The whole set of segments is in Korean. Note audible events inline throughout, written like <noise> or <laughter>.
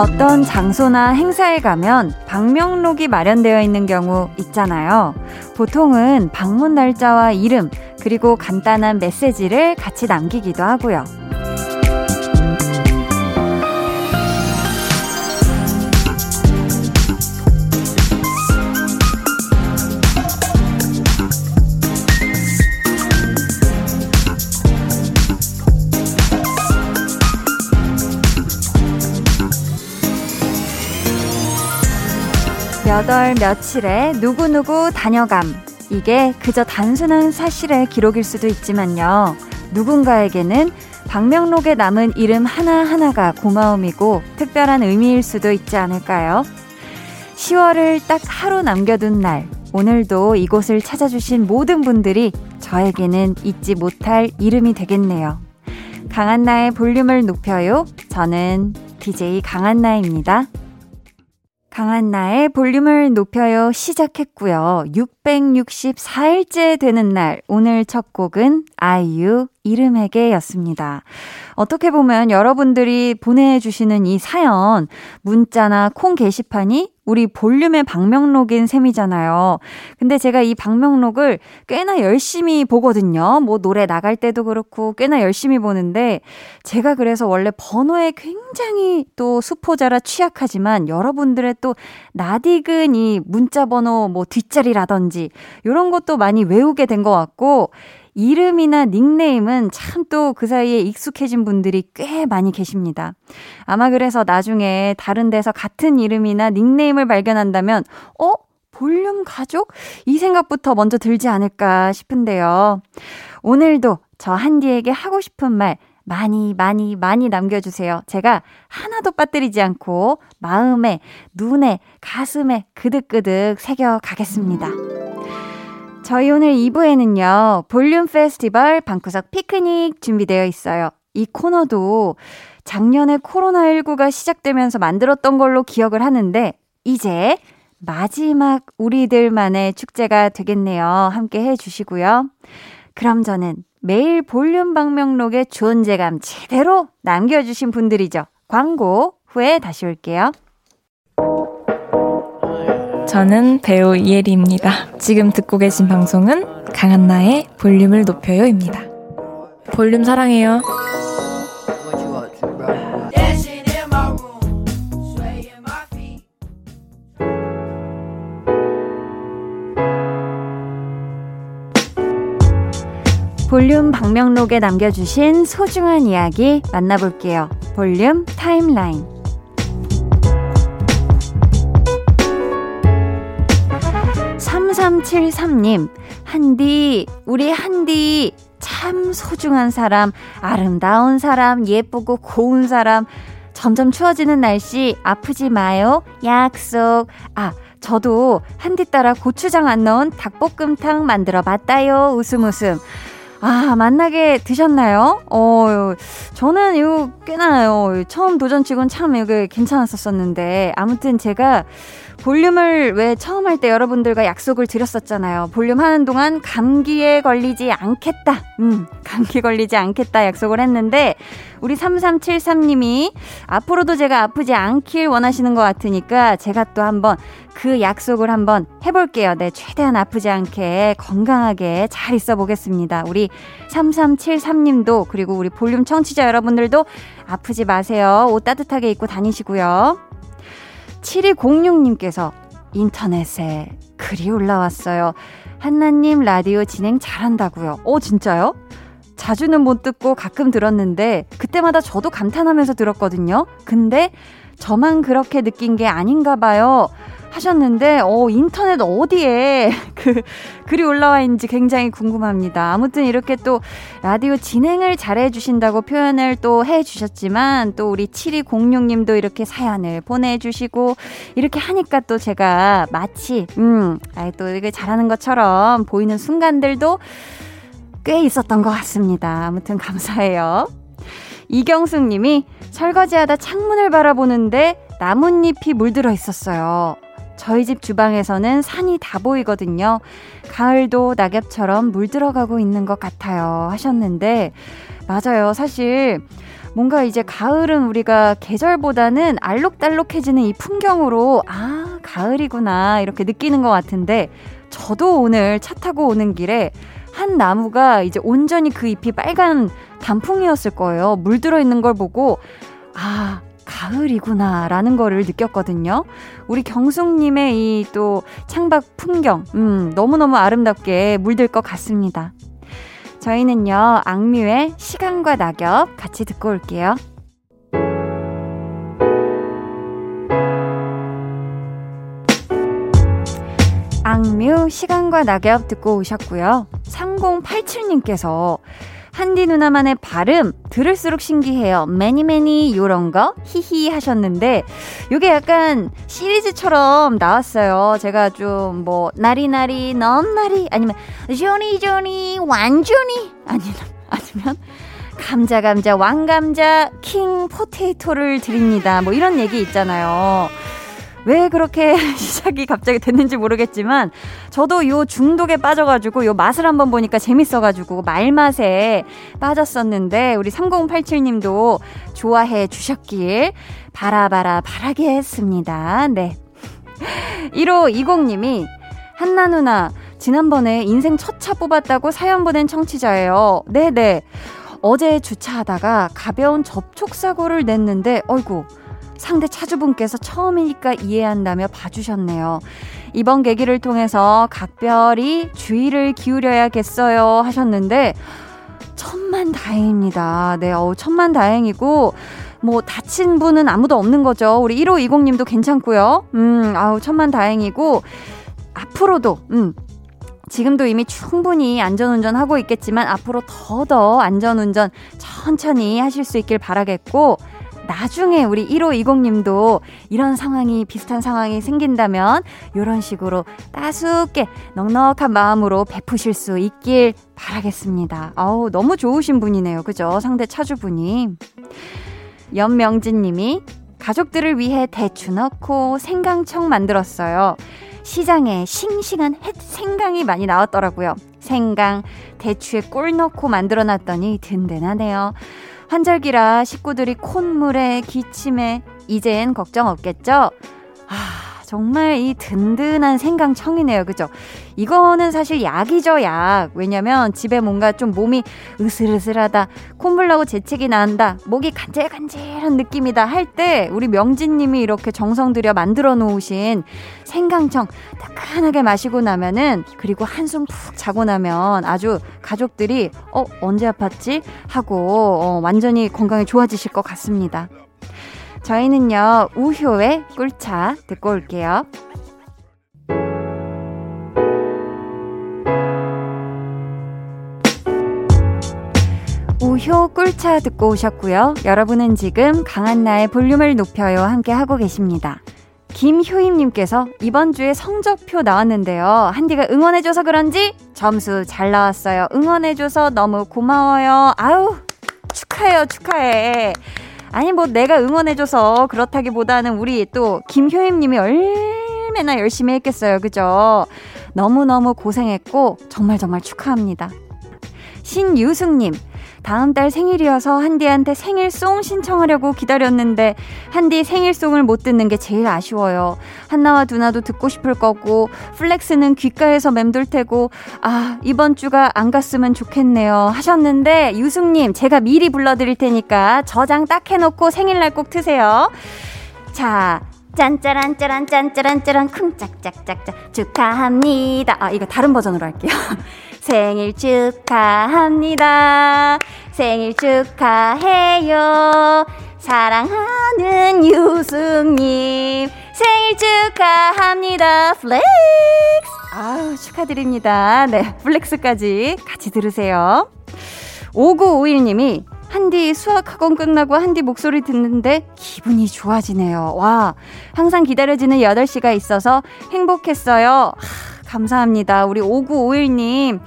어떤 장소나 행사에 가면 방명록이 마련되어 있는 경우 있잖아요. 보통은 방문 날짜와 이름, 그리고 간단한 메시지를 같이 남기기도 하고요. 몇 월 며칠에 누구누구 다녀감. 이게 그저 단순한 사실의 기록일 수도 있지만요. 누군가에게는 방명록에 남은 이름 하나하나가 고마움이고 특별한 의미일 수도 있지 않을까요? 10월을 딱 하루 남겨둔 날, 오늘도 이곳을 찾아주신 모든 분들이 저에게는 잊지 못할 이름이 되겠네요. 강한나의 볼륨을 높여요. 저는 DJ 강한나입니다. 강한 나의 볼륨을 높여요 시작했고요. 664일째 되는 날, 오늘 첫 곡은 아이유 이름에게 였습니다. 어떻게 보면 여러분들이 보내주시는 이 사연, 문자나 콩 게시판이 우리 볼륨의 방명록인 셈이잖아요. 근데 제가 이 방명록을 꽤나 열심히 보거든요. 뭐 노래 나갈 때도 그렇고 꽤나 열심히 보는데 제가 그래서 원래 번호에 굉장히 또 수포자라 취약하지만 여러분들의 또 낯익은 이 문자 번호 뭐 뒷자리라든지 이런 것도 많이 외우게 된 것 같고 이름이나 닉네임은 참 또 그 사이에 익숙해진 분들이 꽤 많이 계십니다. 아마 그래서 나중에 다른 데서 같은 이름이나 닉네임을 발견한다면, 어? 볼륨 가족? 이 생각부터 먼저 들지 않을까 싶은데요. 오늘도 저 한디에게 하고 싶은 말 많이, 많이, 많이 남겨주세요. 제가 하나도 빠뜨리지 않고 마음에, 눈에, 가슴에 그득그득 새겨가겠습니다. 저희 오늘 2부에는요, 볼륨 페스티벌 방구석 피크닉 준비되어 있어요. 이 코너도 작년에 코로나19가 시작되면서 만들었던 걸로 기억을 하는데, 이제 마지막 우리들만의 축제가 되겠네요. 함께 해주시고요. 그럼 저는 매일 볼륨 방명록의 존재감 제대로 남겨주신 분들이죠. 광고 후에 다시 올게요. 저는 배우 이혜리입니다. 지금 듣고 계신 방송은 강한나의 볼륨을 높여요입니다. 볼륨 사랑해요. 볼륨 방명록에 남겨주신 소중한 이야기 만나볼게요. 볼륨 타임라인. 3373님, 한디, 우리 한디, 참 소중한 사람, 아름다운 사람, 예쁘고 고운 사람, 점점 추워지는 날씨, 아프지 마요. 약속. 아, 저도 한디 따라 고추장 안 넣은 닭볶음탕 만들어 봤다요. 웃음 웃음. 아, 만나게 드셨나요? 어, 저는 이거 꽤나, 처음 도전치곤 참 이게 괜찮았었었는데, 아무튼 제가 볼륨을 왜 처음 할 때 여러분들과 약속을 드렸었잖아요. 볼륨 하는 동안 감기에 걸리지 않겠다. 음, 감기 걸리지 않겠다 약속을 했는데, 우리 3373님이 앞으로도 제가 아프지 않길 원하시는 것 같으니까 제가 또 한번 그 약속을 한번 해볼게요. 네, 최대한 아프지 않게 건강하게 잘 있어 보겠습니다. 우리 3373님도 그리고 우리 볼륨 청취자 여러분들도 아프지 마세요. 옷 따뜻하게 입고 다니시고요. 7206님께서 인터넷에 글이 올라왔어요. 한나님 라디오 진행 잘한다고요. 오, 진짜요? 자주는 못 듣고 가끔 들었는데 그때마다 저도 감탄하면서 들었거든요. 근데 저만 그렇게 느낀 게 아닌가 봐요. 하셨는데, 어, 인터넷 어디에 <laughs> 그 글이 올라와 있는지 굉장히 궁금합니다. 아무튼 이렇게 또 라디오 진행을 잘해 주신다고 표현을 또 해 주셨지만, 또 우리 7206님도 이렇게 사연을 보내주시고, 이렇게 하니까 또 제가 마치, 음, 아이, 또 이게 잘하는 것처럼 보이는 순간들도 꽤 있었던 것 같습니다. 아무튼 감사해요. 이경숙 님이 설거지하다 창문을 바라보는데 나뭇잎이 물들어 있었어요. 저희 집 주방에서는 산이 다 보이거든요. 가을도 낙엽처럼 물들어가고 있는 것 같아요. 하셨는데, 맞아요. 사실, 뭔가 이제 가을은 우리가 계절보다는 알록달록해지는 이 풍경으로 아, 가을이구나 이렇게 느끼는 것 같은데 저도 오늘 차 타고 오는 길에 한 나무가 이제 온전히 그 잎이 빨간 단풍이었을 거예요. 물들어 있는 걸 보고 아, 가을이구나 라는 거를 느꼈거든요. 우리 경숙님의 이 또 창밖 풍경, 음, 너무너무 아름답게 물들 것 같습니다. 저희는요, 악뮤의 시간과 낙엽 같이 듣고 올게요. 악뮤 시간과 낙엽 듣고 오셨고요. 3087님께서 한디 누나만의 발음 들을수록 신기해요. 매니 매니 요런 거 히히 하셨는데 요게 약간 시리즈처럼 나왔어요. 제가 좀 뭐 나리나리 넘나리 아니면 조니 조니 완조니 아니면 아니면 감자 감자 왕감자 킹 포테이토를 드립니다. 뭐 이런 얘기 있잖아요. 왜 그렇게 <laughs> 시작이 갑자기 됐는지 모르겠지만 저도 요 중독에 빠져가지고 요 맛을 한번 보니까 재밌어가지고 말맛에 빠졌었는데 우리 3087님도 좋아해 주셨길 바라바라 바라게 했습니다. 네. 1520님이 한나 누나 지난번에 인생 첫 차 뽑았다고 사연 보낸 청취자예요. 네네. 어제 주차하다가 가벼운 접촉사고를 냈는데 어이구 상대 차주분께서 처음이니까 이해한다며 봐주셨네요. 이번 계기를 통해서 각별히 주의를 기울여야겠어요 하셨는데 천만 다행입니다. 네, 어 천만 다행이고 뭐 다친 분은 아무도 없는 거죠. 우리 1520 님도 괜찮고요. 음, 아우 천만 다행이고 앞으로도 음 지금도 이미 충분히 안전운전 하고 있겠지만 앞으로 더더 안전운전 천천히 하실 수 있길 바라겠고 나중에 우리 1520님도 이런 상황이 비슷한 상황이 생긴다면 이런 식으로 따숩게 넉넉한 마음으로 베푸실 수 있길 바라겠습니다. 아우 너무 좋으신 분이네요. 그죠? 상대 차주분이. 연명진 님이 가족들을 위해 대추 넣고 생강청 만들었어요. 시장에 싱싱한 햇 생강이 많이 나왔더라고요. 생강, 대추에 꿀 넣고 만들어 놨더니 든든하네요. 환절기라 식구들이 콧물에 기침에 이젠 걱정 없겠죠? 아, 정말 이 든든한 생강청이네요. 그죠? 이거는 사실 약이죠, 약. 왜냐면 집에 뭔가 좀 몸이 으슬으슬하다, 콧물 나고 재채기 난다, 목이 간질간질한 느낌이다 할 때 우리 명진님이 이렇게 정성 들여 만들어 놓으신 생강청 따끈하게 마시고 나면은 그리고 한숨 푹 자고 나면 아주 가족들이 어, 언제 아팠지? 하고 어, 완전히 건강이 좋아지실 것 같습니다. 저희는요, 우효의 꿀차 듣고 올게요. 우효 꿀차 듣고 오셨고요. 여러분은 지금 강한나의 볼륨을 높여요 함께 하고 계십니다. 김효임님께서 이번 주에 성적표 나왔는데요. 한디가 응원해줘서 그런지 점수 잘 나왔어요. 응원해줘서 너무 고마워요. 아우 축하해요 축하해. 아니 뭐 내가 응원해줘서 그렇다기보다는 우리 또 김효임님이 얼마나 열심히 했겠어요, 그죠? 너무 너무 고생했고 정말 정말 축하합니다. 신유승님, 다음 달 생일이어서 한디한테 생일송 신청하려고 기다렸는데 한디 생일송을 못 듣는 게 제일 아쉬워요. 한나와 두나도 듣고 싶을 거고 플렉스는 귓가에서 맴돌 테고 아 이번 주가 안 갔으면 좋겠네요 하셨는데 유승님 제가 미리 불러드릴 테니까 저장 딱 해놓고 생일날 꼭 트세요. 자 짠짜란 짜란 짠짜란 짜란 쿵짝짝짝짝 축하합니다. 아 이거 다른 버전으로 할게요. <laughs> 생일 축하합니다. 생일 축하해요. 사랑하는 유승님. 생일 축하합니다. Flex! 아우, 축하드립니다. 네, 플렉스까지 같이 들으세요. 5951님이 한디 수학학원 끝나고 한디 목소리 듣는데 기분이 좋아지네요. 와, 항상 기다려지는 8시가 있어서 행복했어요. 감사합니다. 우리 5951님.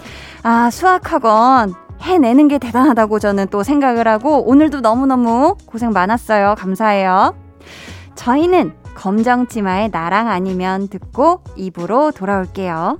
아, 수학학원 해내는 게 대단하다고 저는 또 생각을 하고 오늘도 너무너무 고생 많았어요. 감사해요. 저희는 검정치마의 나랑 아니면 듣고 입으로 돌아올게요.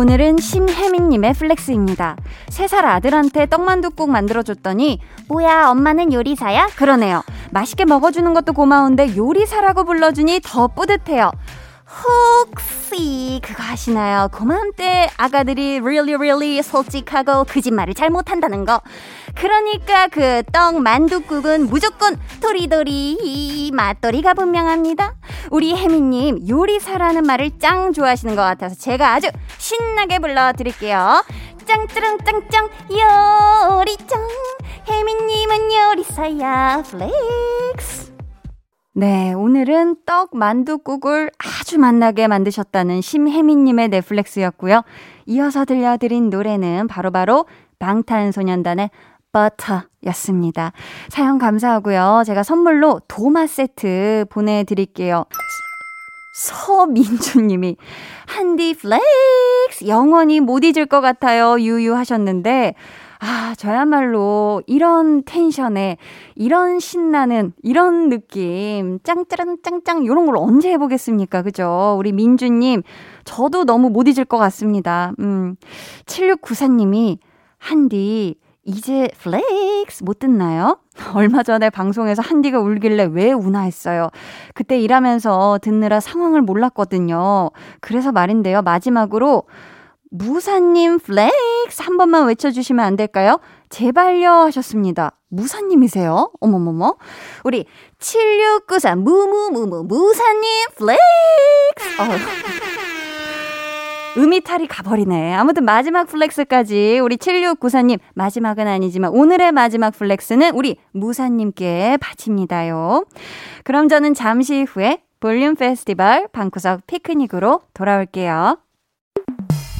오늘은 심혜민님의 flex입니다. 세 살 아들한테 떡만둣국 만들어줬더니 뭐야 엄마는 요리사야? 그러네요. 맛있게 먹어주는 것도 고마운데 요리사라고 불러주니 더 뿌듯해요. 혹시 그거 아시나요? 그맘때 아가들이 really really 솔직하고 거짓말을 잘 못한다는 거. 그러니까 그 떡 만둣국은 무조건 도리도리 맛도리가 분명합니다. 우리 혜미님 요리사라는 말을 짱 좋아하시는 것 같아서 제가 아주 신나게 불러드릴게요. 짱짜랑 짱짱 요리짱 혜미님은 요리사야 flex 네, 오늘은 떡 만두국을 아주 맛나게 만드셨다는 심혜민님의 넷플렉스였고요. 이어서 들려드린 노래는 바로바로 바로 방탄소년단의 Butter였습니다. 사연 감사하고요. 제가 선물로 도마 세트 보내드릴게요. 서민주님이 한디 flex 영원히 못 잊을 것 같아요. 유유 하셨는데 아, 저야말로 이런 tension에 이런 신나는 이런 느낌 짱짜란 짱짱 이런 걸 언제 해보겠습니까? 그죠? 우리 민주님 저도 너무 못 잊을 것 같습니다. 음, 7694님이 한디 이제 flex 못 듣나요? <laughs> 얼마 전에 방송에서 한디가 울길래 왜 우나 했어요. 그때 일하면서 듣느라 상황을 몰랐거든요. 그래서 말인데요. 마지막으로 무사님 flex 한 번만 외쳐주시면 안 될까요? 제발요 하셨습니다. 무사님이세요? 어머머머. 우리 7694 무무무무 무사님 flex! 어. 음이탈이 가버리네. 아무튼 마지막 flex까지 우리 7694님 마지막은 아니지만 오늘의 마지막 flex는 우리 무사님께 바칩니다요. 그럼 저는 잠시 후에 볼륨 페스티벌 방구석 피크닉으로 돌아올게요.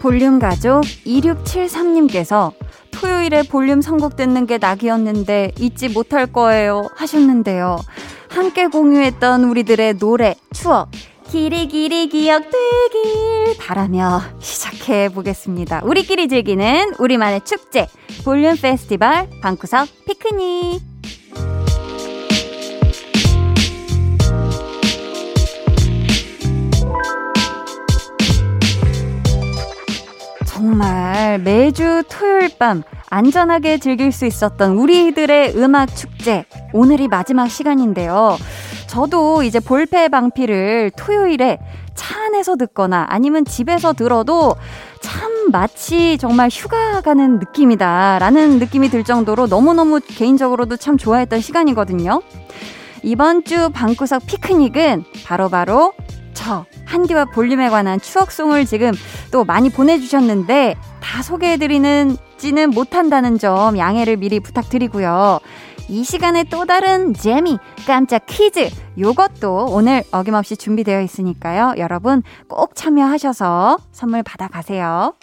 볼륨 가족 2673님께서 토요일에 볼륨 선곡 듣는 게 낙이었는데 잊지 못할 거예요 하셨는데요. 함께 공유했던 우리들의 노래, 추억, 길이 길이 기억되길 바라며 시작해 보겠습니다. 우리끼리 즐기는 우리만의 축제, 볼륨 페스티벌, 방구석 피크닉. 정말 매주 토요일 밤 안전하게 즐길 수 있었던 우리들의 음악 축제. 오늘이 마지막 시간인데요. 저도 이제 볼페 방피를 토요일에 차 안에서 듣거나 아니면 집에서 들어도 참 마치 정말 휴가 가는 느낌이다 라는 느낌이 들 정도로 너무너무 개인적으로도 참 좋아했던 시간이거든요. 이번 주 방구석 피크닉은 바로바로 바로 저 한디와 볼륨에 관한 추억송을 지금 또 많이 보내주셨는데 다 소개해드리는지는 못한다는 점 양해를 미리 부탁드리고요. 이 시간에 또 다른 재미, 깜짝 퀴즈, 요것도 오늘 어김없이 준비되어 있으니까요. 여러분 꼭 참여하셔서 선물 받아가세요.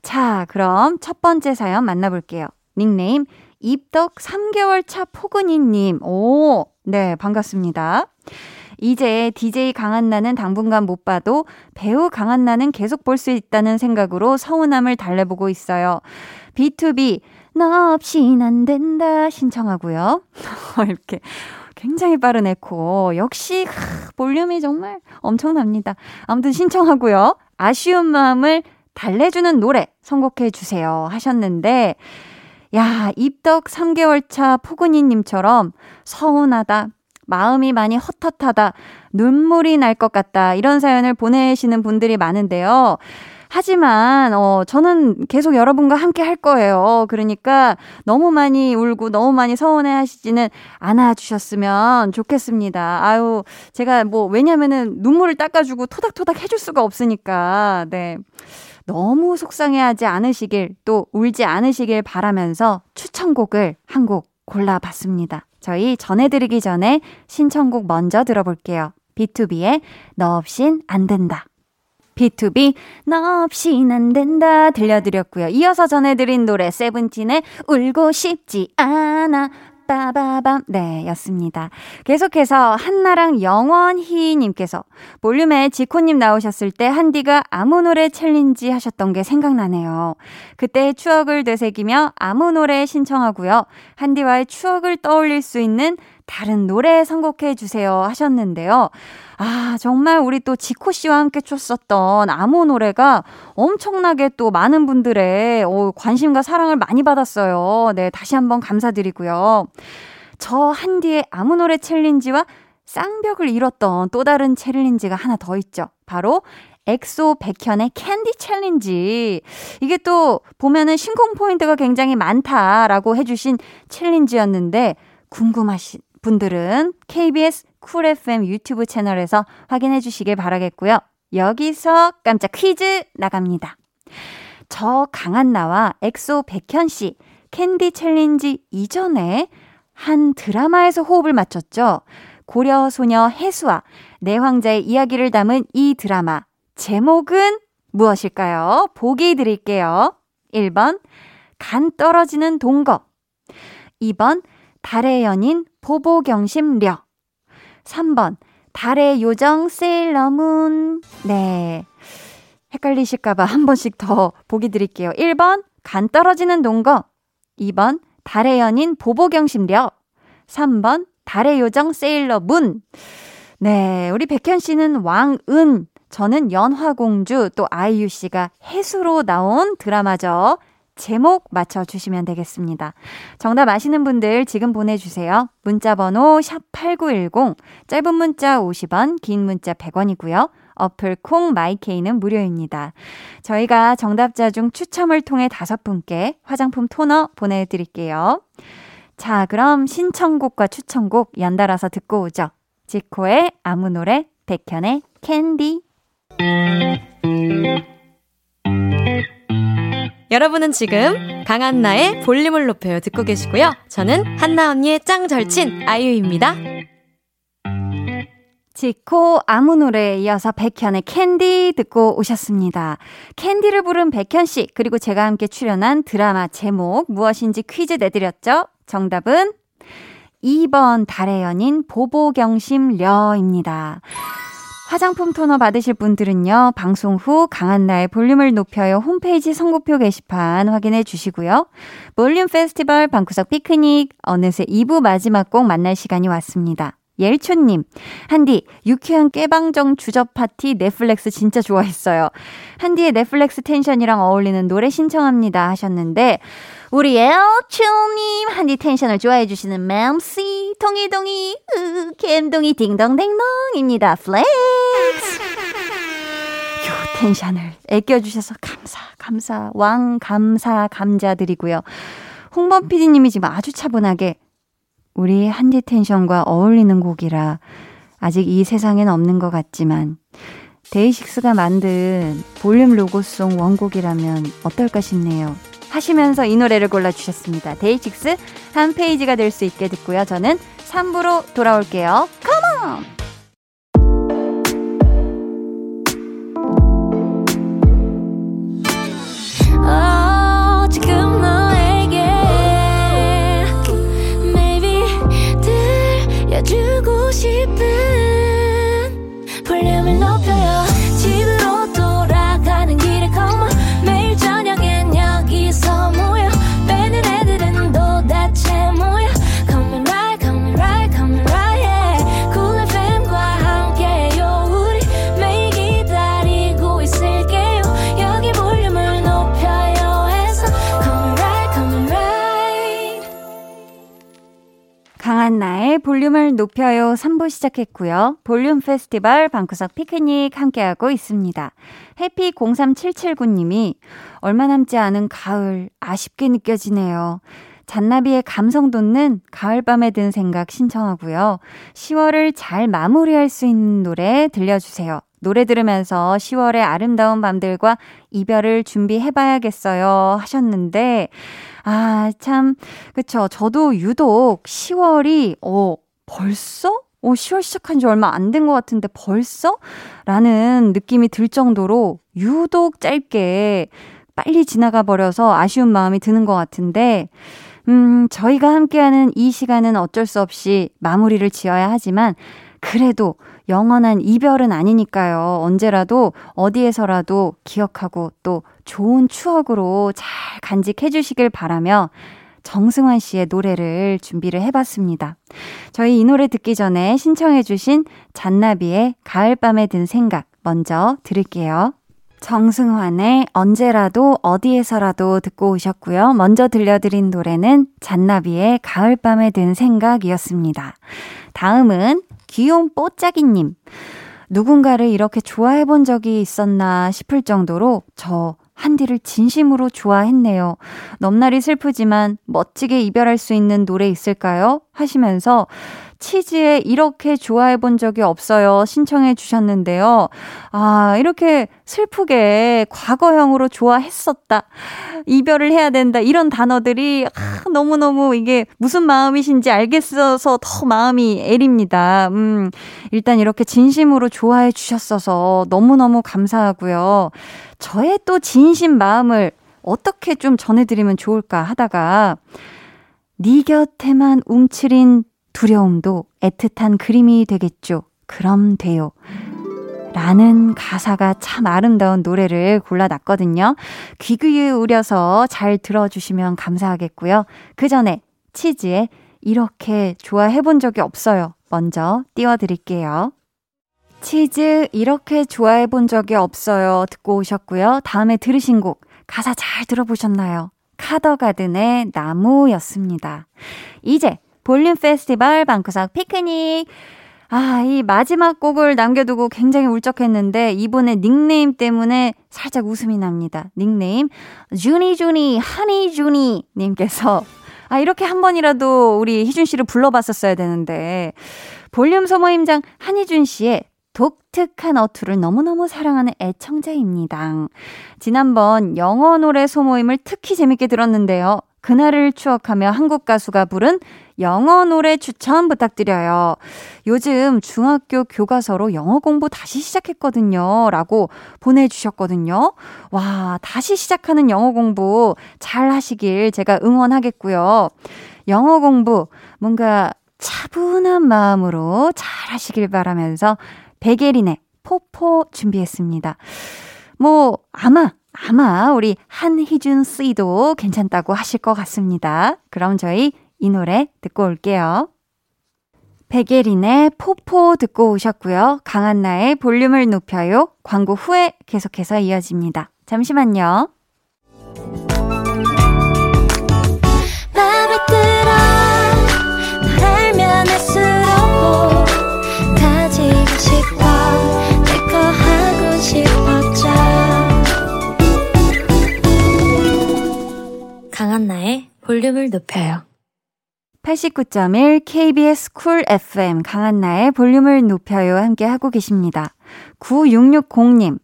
자, 그럼 첫 번째 사연 만나볼게요. 닉네임, 입덕 3개월 차 포근이님. 오, 네, 반갑습니다. 이제 DJ 강한나는 당분간 못 봐도 배우 강한나는 계속 볼 수 있다는 생각으로 서운함을 달래보고 있어요. B2B, 너 없인 안 된다 신청하고요. <laughs> 이렇게 굉장히 빠른 에코. 역시 볼륨이 정말 엄청납니다. 아무튼 신청하고요. 아쉬운 마음을 달래주는 노래 선곡해 주세요 하셨는데 야, 입덕 3개월 차 포근이님처럼 서운하다, 마음이 많이 헛헛하다, 눈물이 날 것 같다, 이런 사연을 보내시는 분들이 많은데요. 하지만, 어, 저는 계속 여러분과 함께 할 거예요. 그러니까 너무 많이 울고 너무 많이 서운해 하시지는 않아 주셨으면 좋겠습니다. 아유, 제가 뭐, 왜냐면은 눈물을 닦아 주고 토닥토닥 해줄 수가 없으니까, 네. 너무 속상해하지 않으시길, 또 울지 않으시길 바라면서 추천곡을 한 곡 골라봤습니다. 저희 전해드리기 전에 신청곡 먼저 들어볼게요. B2B의 너 없인 안 된다. B2B 너 없인 안 된다 들려드렸고요. 이어서 전해드린 노래 세븐틴의 울고 싶지 않아 빠바밤 네 였습니다. 계속해서 한나랑 영원히님께서 볼륨에 지코님 나오셨을 때 한디가 아무 노래 챌린지 하셨던 게 생각나네요. 그때 추억을 되새기며 아무 노래 신청하고요. 한디와의 추억을 떠올릴 수 있는 다른 노래 선곡해 주세요 하셨는데요. 아, 정말 우리 또 지코 씨와 함께 췄었던 아무 노래가 엄청나게 또 많은 분들의 어, 관심과 사랑을 많이 받았어요. 네, 다시 한번 감사드리고요. 저 한디의 아무 노래 challenge와 쌍벽을 이뤘던 또 다른 challenge가 하나 더 있죠. 바로 엑소 백현의 Candy challenge. 이게 또 보면은 신공 포인트가 굉장히 많다라고 해주신 challenge였는데 궁금하신 분들은 KBS Cool FM 유튜브 채널에서 확인해 주시길 바라겠고요. 여기서 깜짝 퀴즈 나갑니다. 저 강한나와 엑소 백현 씨 Candy challenge 이전에 한 드라마에서 호흡을 맞췄죠. 고려 소녀 해수와 내 황자의 이야기를 담은 이 드라마 제목은 무엇일까요? 보기 드릴게요. 1번 간 떨어지는 동거 2번 달의 연인 보보경심려. 3번 달의 요정 세일러문. 네. 헷갈리실까봐 한 번씩 더 보기 드릴게요. 1번 간 떨어지는 동거. 2번 달의 연인 보보경심려. 3번 달의 요정 세일러 문. 네 우리 백현 씨는 왕은 저는 연화공주 또 아이유 씨가 해수로 나온 드라마죠. 제목 맞춰주시면 되겠습니다. 정답 아시는 분들 지금 보내주세요. 문자번호 샵8910, 짧은 문자 50원, 긴 문자 100원이고요. 어플 콩 마이케이는 무료입니다. 저희가 정답자 중 추첨을 통해 다섯 분께 화장품 토너 보내드릴게요. 자, 그럼 신청곡과 추천곡 연달아서 듣고 오죠. 지코의 아무 노래, 백현의 캔디. 여러분은 지금 강한나의 볼륨을 높여요 듣고 계시고요. 저는 한나 언니의 짱 절친 아이유입니다. 지코 아무 노래에 이어서 백현의 캔디 듣고 오셨습니다. Candy를 부른 백현 씨 그리고 제가 함께 출연한 드라마 제목 무엇인지 퀴즈 내드렸죠? 정답은 2번 달의 연인 보보경심려입니다. 화장품 토너 받으실 분들은요, 방송 후 강한나의 볼륨을 높여요 홈페이지 선곡표 게시판 확인해 주시고요. 볼륨 페스티벌 방구석 피크닉 어느새 2부 마지막 곡 만날 시간이 왔습니다. 옐초님, 한디, 유쾌한 깨방정 주접 파티 넷플렉스 진짜 좋아했어요. 한디의 넷플렉스 tension이랑 어울리는 노래 신청합니다 하셨는데, 우리 엘초님, 한디 tension을 좋아해주시는 맴씨, 동이동이, 으, 캠동이 딩동댕동입니다. flex! 요 tension을 애껴주셔서 감사, 감사, 왕, 감사, 감자드리고요. 홍범 PD님이 지금 아주 차분하게 우리 한디 tension과 어울리는 곡이라 아직 이 세상엔 없는 것 같지만 데이식스가 만든 볼륨 로고송 원곡이라면 어떨까 싶네요. 하시면서 이 노래를 골라주셨습니다. 데이식스 한 페이지가 될 수 있게 듣고요. 저는 3부로 돌아올게요. Come on! te perder. 강한나의 볼륨을 높여요 3부 시작했고요. 볼륨 페스티벌 방구석 피크닉 함께하고 있습니다. 해피03779님이 얼마 남지 않은 가을 아쉽게 느껴지네요. 잔나비의 감성 돋는 가을밤에 든 생각 신청하고요. 10월을 잘 마무리할 수 있는 노래 들려주세요. 노래 들으면서 10월의 아름다운 밤들과 이별을 준비해봐야겠어요. 하셨는데, 아, 참, 그쵸. 저도 유독 10월이, 어, 벌써? 어, 10월 시작한 지 얼마 안 된 것 같은데 벌써? 라는 느낌이 들 정도로 유독 짧게 빨리 지나가 버려서 아쉬운 마음이 드는 것 같은데, 음, 저희가 함께하는 이 시간은 어쩔 수 없이 마무리를 지어야 하지만, 그래도 영원한 이별은 아니니까요. 언제라도 어디에서라도 기억하고 또 좋은 추억으로 잘 간직해 주시길 바라며 정승환 씨의 노래를 준비를 해봤습니다. 저희 이 노래 듣기 전에 신청해주신 잔나비의 가을밤에 든 생각 먼저 들을게요. 정승환의 언제라도 어디에서라도 듣고 오셨고요. 먼저 들려드린 노래는 잔나비의 가을밤에 든 생각이었습니다. 다음은 귀여운 뽀짝이님. 누군가를 이렇게 좋아해 본 적이 있었나 싶을 정도로 저 한디를 진심으로 좋아했네요. 넘날이 슬프지만 멋지게 이별할 수 있는 노래 있을까요? 하시면서 치즈에 이렇게 좋아해 본 적이 없어요. 신청해 주셨는데요. 아, 이렇게 슬프게 과거형으로 좋아했었다. 이별을 해야 된다. 이런 단어들이 아, 너무너무 이게 무슨 마음이신지 알겠어서 더 마음이 애립니다. 음, 일단 이렇게 진심으로 좋아해 주셨어서 너무너무 감사하고요. 저의 또 진심 마음을 어떻게 좀 전해드리면 좋을까 하다가 네 곁에만 움츠린 두려움도 애틋한 그림이 되겠죠. 그럼 돼요. 라는 가사가 참 아름다운 노래를 골라놨거든요. 귀 기울여서 잘 들어주시면 감사하겠고요. 그 전에 치즈에 이렇게 좋아해 본 적이 없어요. 먼저 띄워드릴게요. 치즈 이렇게 좋아해 본 적이 없어요. 듣고 오셨고요. 다음에 들으신 곡 가사 잘 들어보셨나요? 카더가든의 나무였습니다. 이제 볼륨 페스티벌 방구석 피크닉. 아, 이 마지막 곡을 남겨두고 굉장히 울적했는데 이번에 닉네임 때문에 살짝 웃음이 납니다. 닉네임 주니주니 하니주니 님께서 아 이렇게 한 번이라도 우리 희준 씨를 불러봤었어야 되는데 볼륨 소모임장 한희준 씨의 독특한 어투를 너무너무 사랑하는 애청자입니다. 지난번 영어 노래 소모임을 특히 재밌게 들었는데요. 그날을 추억하며 한국 가수가 부른 영어 노래 추천 부탁드려요. 요즘 중학교 교과서로 영어 공부 다시 시작했거든요. 라고 보내주셨거든요. 와, 다시 시작하는 영어 공부 잘 하시길 제가 응원하겠고요. 영어 공부 뭔가 차분한 마음으로 잘 하시길 바라면서 베게린의 포포 준비했습니다. 뭐, 아마 아마 우리 한희준 씨도 괜찮다고 하실 것 같습니다. 그럼 저희 이 노래 듣고 올게요. 백예린의 포포 듣고 오셨고요. 강한나의 볼륨을 높여요. 광고 후에 계속해서 이어집니다. 잠시만요. 강한나의 볼륨을 높여요. 89.1 KBS Cool FM 강한나의 볼륨을 높여요 함께 하고 계십니다. 9660님.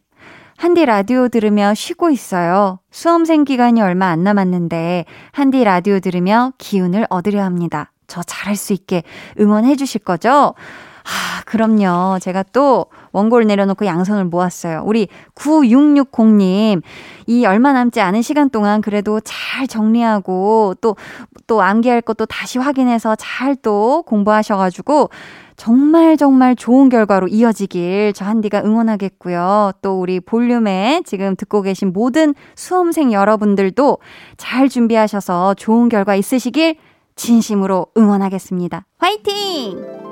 한디 라디오 들으며 쉬고 있어요. 수험생 기간이 얼마 안 남았는데 한디 라디오 들으며 기운을 얻으려 합니다. 저 잘할 수 있게 응원해 주실 거죠? 아, 그럼요. 제가 또 원고를 내려놓고 양손을 모았어요. 우리 9660님, 이 얼마 남지 않은 시간 동안 그래도 잘 정리하고 또, 또 암기할 것도 다시 확인해서 잘 또 공부하셔가지고 정말 정말 좋은 결과로 이어지길 저 한디가 응원하겠고요. 또 우리 볼륨에 지금 듣고 계신 모든 수험생 여러분들도 잘 준비하셔서 좋은 결과 있으시길 진심으로 응원하겠습니다. 화이팅!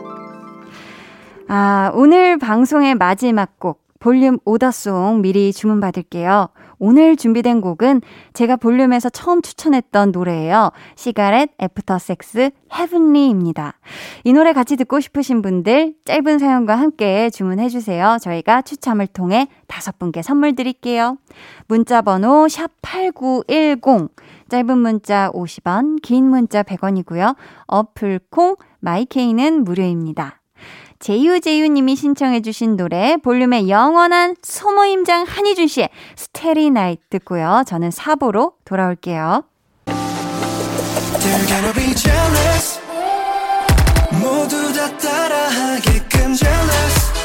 아, 오늘 방송의 마지막 곡, 볼륨 order song 미리 주문받을게요. 오늘 준비된 곡은 제가 볼륨에서 처음 추천했던 노래예요. 시가렛 애프터 섹스 헤븐리입니다. 이 노래 같이 듣고 싶으신 분들 짧은 사연과 함께 주문해 주세요. 저희가 추첨을 통해 다섯 분께 선물 드릴게요. 문자 번호 샵8910 짧은 문자 50원, 긴 문자 100원이고요. 어플 콩 마이케이는 무료입니다. 제유제유님이 신청해주신 노래 볼륨의 영원한 소모임장 한희준 씨의 스테리 나이트 듣고요. 저는 4부로 돌아올게요. 모두 다 따라하게끔 jealous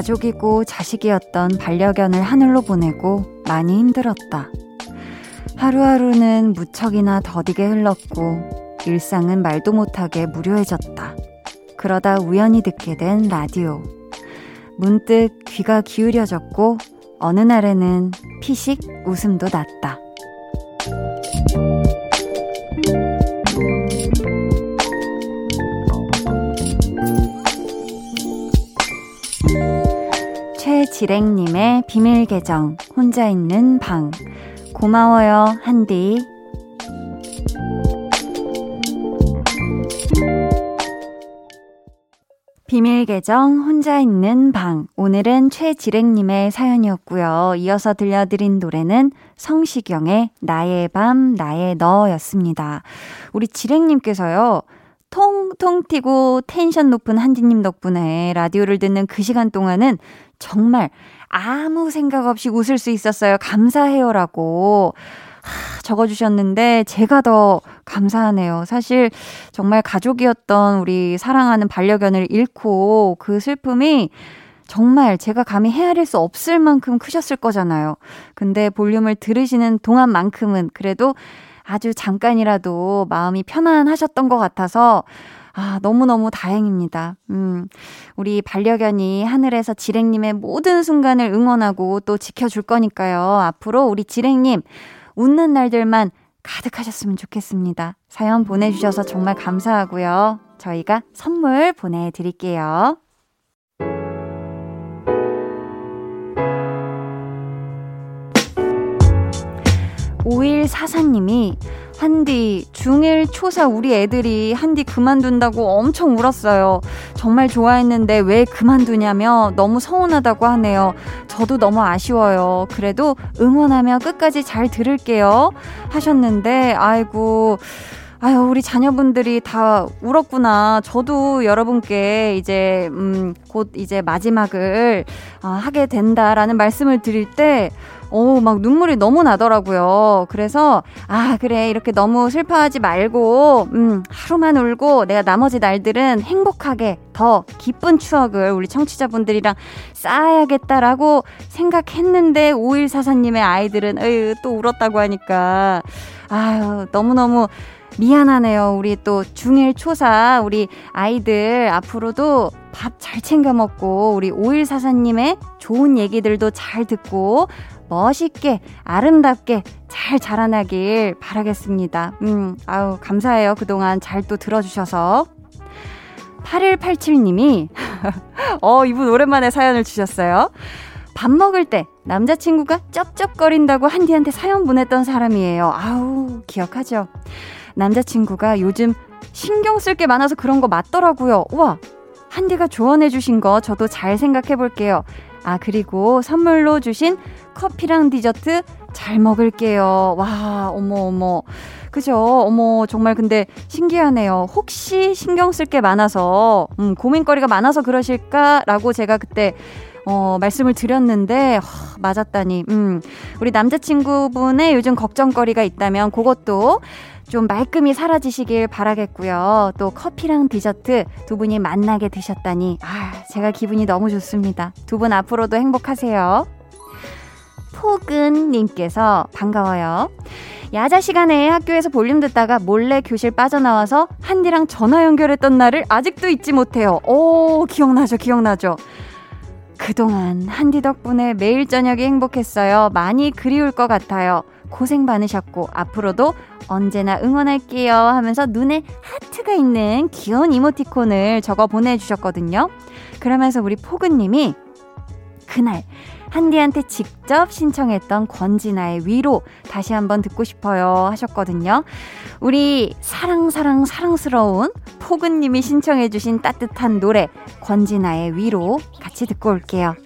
가족이고 자식이었던 반려견을 하늘로 보내고 많이 힘들었다. 하루하루는 무척이나 더디게 흘렀고 일상은 말도 못하게 무료해졌다. 그러다 우연히 듣게 된 라디오. 문득 귀가 기울여졌고 어느 날에는 피식 웃음도 났다. 지랭님의 비밀 계정, 혼자 있는 방. 고마워요, 한디. 비밀 계정 혼자 있는 방. 오늘은 최지랭님의 사연이었고요. 이어서 들려드린 노래는 성시경의 나의 밤, 나의 너였습니다. 우리 지랭님께서요. 통통 튀고 텐션 높은 한디님 덕분에 라디오를 듣는 그 시간 동안은 정말 아무 생각 없이 웃을 수 있었어요. 감사해요라고. 하, 적어주셨는데 제가 더 감사하네요. 사실 정말 가족이었던 우리 사랑하는 반려견을 잃고 그 슬픔이 정말 제가 감히 헤아릴 수 없을 만큼 크셨을 거잖아요. 근데 볼륨을 들으시는 동안만큼은 그래도 아주 잠깐이라도 마음이 편안하셨던 것 같아서 아, 너무너무 다행입니다. 음, 우리 반려견이 하늘에서 지랭님의 모든 순간을 응원하고 또 지켜줄 거니까요. 앞으로 우리 지랭님, 웃는 날들만 가득하셨으면 좋겠습니다. 사연 보내주셔서 정말 감사하고요. 저희가 선물 보내드릴게요. 5144님이 한디, 중1 초사 우리 애들이 한디 그만둔다고 엄청 울었어요. 정말 좋아했는데 왜 그만두냐며 너무 서운하다고 하네요. 저도 너무 아쉬워요. 그래도 응원하며 끝까지 잘 들을게요. 하셨는데, 아이고. 아유, 우리 자녀분들이 다 울었구나. 저도 여러분께 이제, 음, 곧 이제 마지막을 어, 하게 된다라는 말씀을 드릴 때, 오, 막 눈물이 너무 나더라고요. 그래서, 아, 그래. 이렇게 너무 슬퍼하지 말고, 음, 하루만 울고 내가 나머지 날들은 행복하게 더 기쁜 추억을 우리 청취자분들이랑 쌓아야겠다라고 생각했는데, 5144님의 아이들은, 에휴, 또 울었다고 하니까, 아유, 너무너무 미안하네요. 우리 또 중1 초사, 우리 아이들 앞으로도 밥 잘 챙겨 먹고, 우리 5144님의 좋은 얘기들도 잘 듣고, 멋있게, 아름답게 잘 자라나길 바라겠습니다. 음, 아우, 감사해요. 그동안 잘 또 들어주셔서. 8187님이, <laughs> 어, 이분 오랜만에 사연을 주셨어요. 밥 먹을 때 남자친구가 쩝쩝거린다고 한디한테 사연 보냈던 사람이에요. 아우, 기억하죠? 남자친구가 요즘 신경 쓸 게 많아서 그런 거 맞더라고요. 우와, 한디가 조언해주신 거 저도 잘 생각해 볼게요. 아, 그리고 선물로 주신 커피랑 디저트 잘 먹을게요. 와, 어머, 어머. 그죠? 어머, 정말 근데 신기하네요. 혹시 신경 쓸 게 많아서, 음, 고민거리가 많아서 그러실까라고 제가 그때, 어, 말씀을 드렸는데, 허, 맞았다니. 음, 우리 남자친구분의 요즘 걱정거리가 있다면 그것도 좀 말끔히 사라지시길 바라겠고요. 또 커피랑 디저트 두 분이 만나게 되셨다니, 아, 제가 기분이 너무 좋습니다. 두 분 앞으로도 행복하세요. 포근 님께서 반가워요. 야자 시간에 학교에서 볼륨 듣다가 몰래 교실 빠져나와서 한디랑 전화 연결했던 날을 아직도 잊지 못해요. 오, 기억나죠, 기억나죠. 그동안 한디 덕분에 매일 저녁이 행복했어요. 많이 그리울 것 같아요. 고생 많으셨고, 앞으로도 언제나 응원할게요 하면서 눈에 하트가 있는 귀여운 이모티콘을 적어 보내주셨거든요. 그러면서 우리 포근님이 그날 한디한테 직접 신청했던 권진아의 위로 다시 한번 듣고 싶어요 하셨거든요. 우리 사랑사랑 사랑스러운 포근님이 신청해주신 따뜻한 노래 권진아의 위로 같이 듣고 올게요.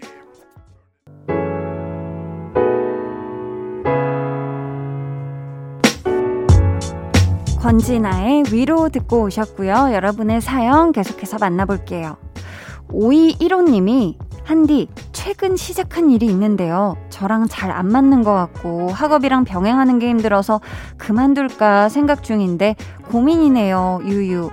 권진아의 위로 듣고 오셨고요. 여러분의 사연 계속해서 만나볼게요. 5215님이 한디, 최근 시작한 일이 있는데요. 저랑 잘 안 맞는 것 같고 학업이랑 병행하는 게 힘들어서 그만둘까 생각 중인데 고민이네요. 유유.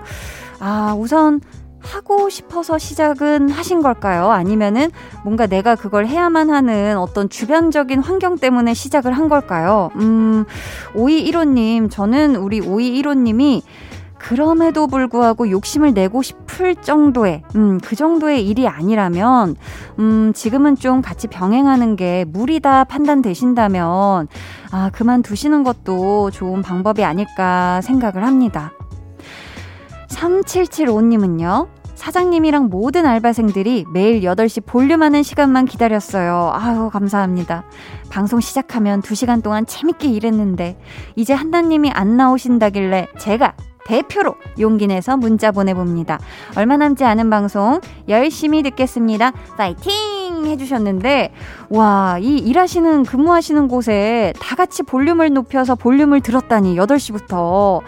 아, 우선 하고 싶어서 시작은 하신 걸까요? 아니면은 뭔가 내가 그걸 해야만 하는 어떤 주변적인 환경 때문에 시작을 한 걸까요? 음, 5215님, 저는 우리 5215님이 그럼에도 불구하고 욕심을 내고 싶을 정도의, 음, 그 정도의 일이 아니라면, 음, 지금은 좀 같이 병행하는 게 무리다 판단되신다면, 아, 그만두시는 것도 좋은 방법이 아닐까 생각을 합니다. 3775님은요, 사장님이랑 모든 알바생들이 매일 8시 볼륨하는 시간만 기다렸어요. 아유, 감사합니다. 방송 시작하면 2시간 동안 재밌게 일했는데, 이제 한나님이 안 나오신다길래 제가 대표로 용기 내서 문자 보내봅니다. 얼마 남지 않은 방송 열심히 듣겠습니다. 파이팅! 해주셨는데, 와, 이 일하시는, 근무하시는 곳에 다 같이 볼륨을 높여서 볼륨을 들었다니, 8시부터.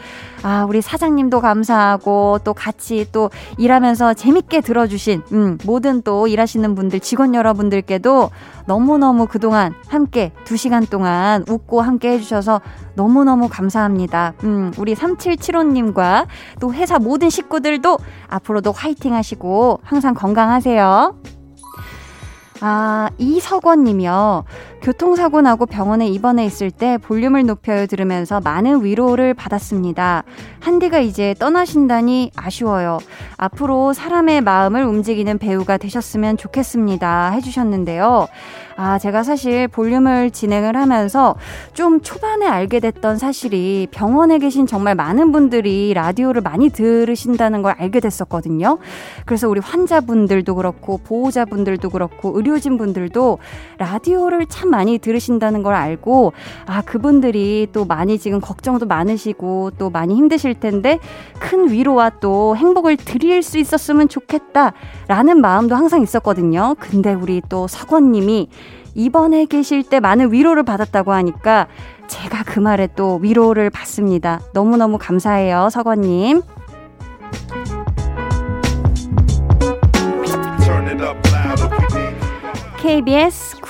아, 우리 사장님도 감사하고 또 같이 또 일하면서 재밌게 들어주신, 음, 모든 또 일하시는 분들, 직원 여러분들께도 너무너무 그동안 함께 두 시간 동안 웃고 함께 해주셔서 너무너무 감사합니다. 음, 우리 3775님과 또 회사 모든 식구들도 앞으로도 화이팅 하시고 항상 건강하세요. 아, 이석원님이요. 교통사고 나고 병원에 입원해 있을 때 볼륨을 높여요 들으면서 많은 위로를 받았습니다. 한디가 이제 떠나신다니 아쉬워요. 앞으로 사람의 마음을 움직이는 배우가 되셨으면 좋겠습니다. 해주셨는데요. 아, 제가 사실 볼륨을 진행을 하면서 좀 초반에 알게 됐던 사실이 병원에 계신 정말 많은 분들이 라디오를 많이 들으신다는 걸 알게 됐었거든요. 그래서 우리 환자분들도 그렇고 보호자분들도 그렇고 의료진 분들도 라디오를 참 많이 들으신다는 걸 알고 아, 그분들이 또 많이 지금 걱정도 많으시고 또 많이 힘드실 텐데 큰 위로와 또 행복을 드릴 수 있었으면 좋겠다라는 마음도 항상 있었거든요. 근데 우리 또 석원님이 입원해 계실 때 많은 위로를 받았다고 하니까 제가 그 말에 또 위로를 받습니다. 너무너무 감사해요, 서건님. KBS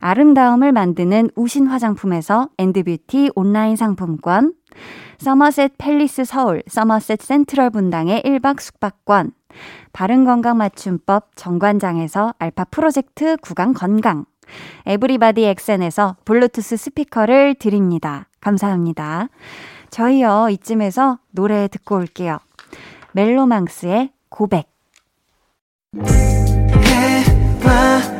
아름다움을 만드는 우신 화장품에서 엔드뷰티 온라인 상품권 서머셋 팰리스 서울 서머셋 센트럴 분당의 1박 숙박권 바른건강 맞춤법 정관장에서 알파 프로젝트 구강 건강 에브리바디 엑센에서 블루투스 스피커를 드립니다. 감사합니다. 저희요, 이쯤에서 노래 듣고 올게요. 멜로망스의 고백. 달,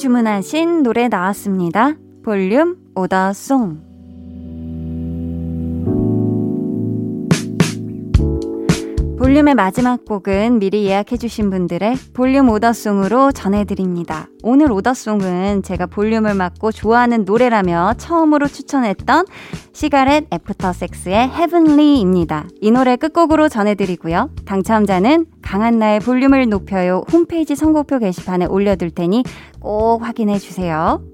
주문하신 노래 나왔습니다. 볼륨 오더송. 볼륨의 마지막 곡은 미리 예약해주신 분들의 볼륨 order song으로 전해드립니다. 오늘 order song은 제가 볼륨을 맡고 좋아하는 노래라며 처음으로 추천했던 시가렛 애프터 섹스의 헤븐리입니다. 이 노래 끝곡으로 전해드리고요. 당첨자는 강한나의 볼륨을 높여요 홈페이지 선곡표 게시판에 올려둘 테니 꼭 확인해주세요.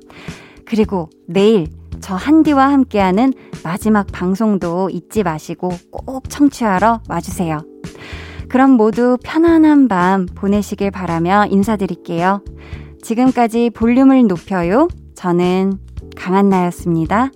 그리고 내일 저 한디와 함께하는 마지막 방송도 잊지 마시고 꼭 청취하러 와주세요. 그럼 모두 편안한 밤 보내시길 바라며 인사드릴게요. 지금까지 볼륨을 높여요. 저는 강한나였습니다.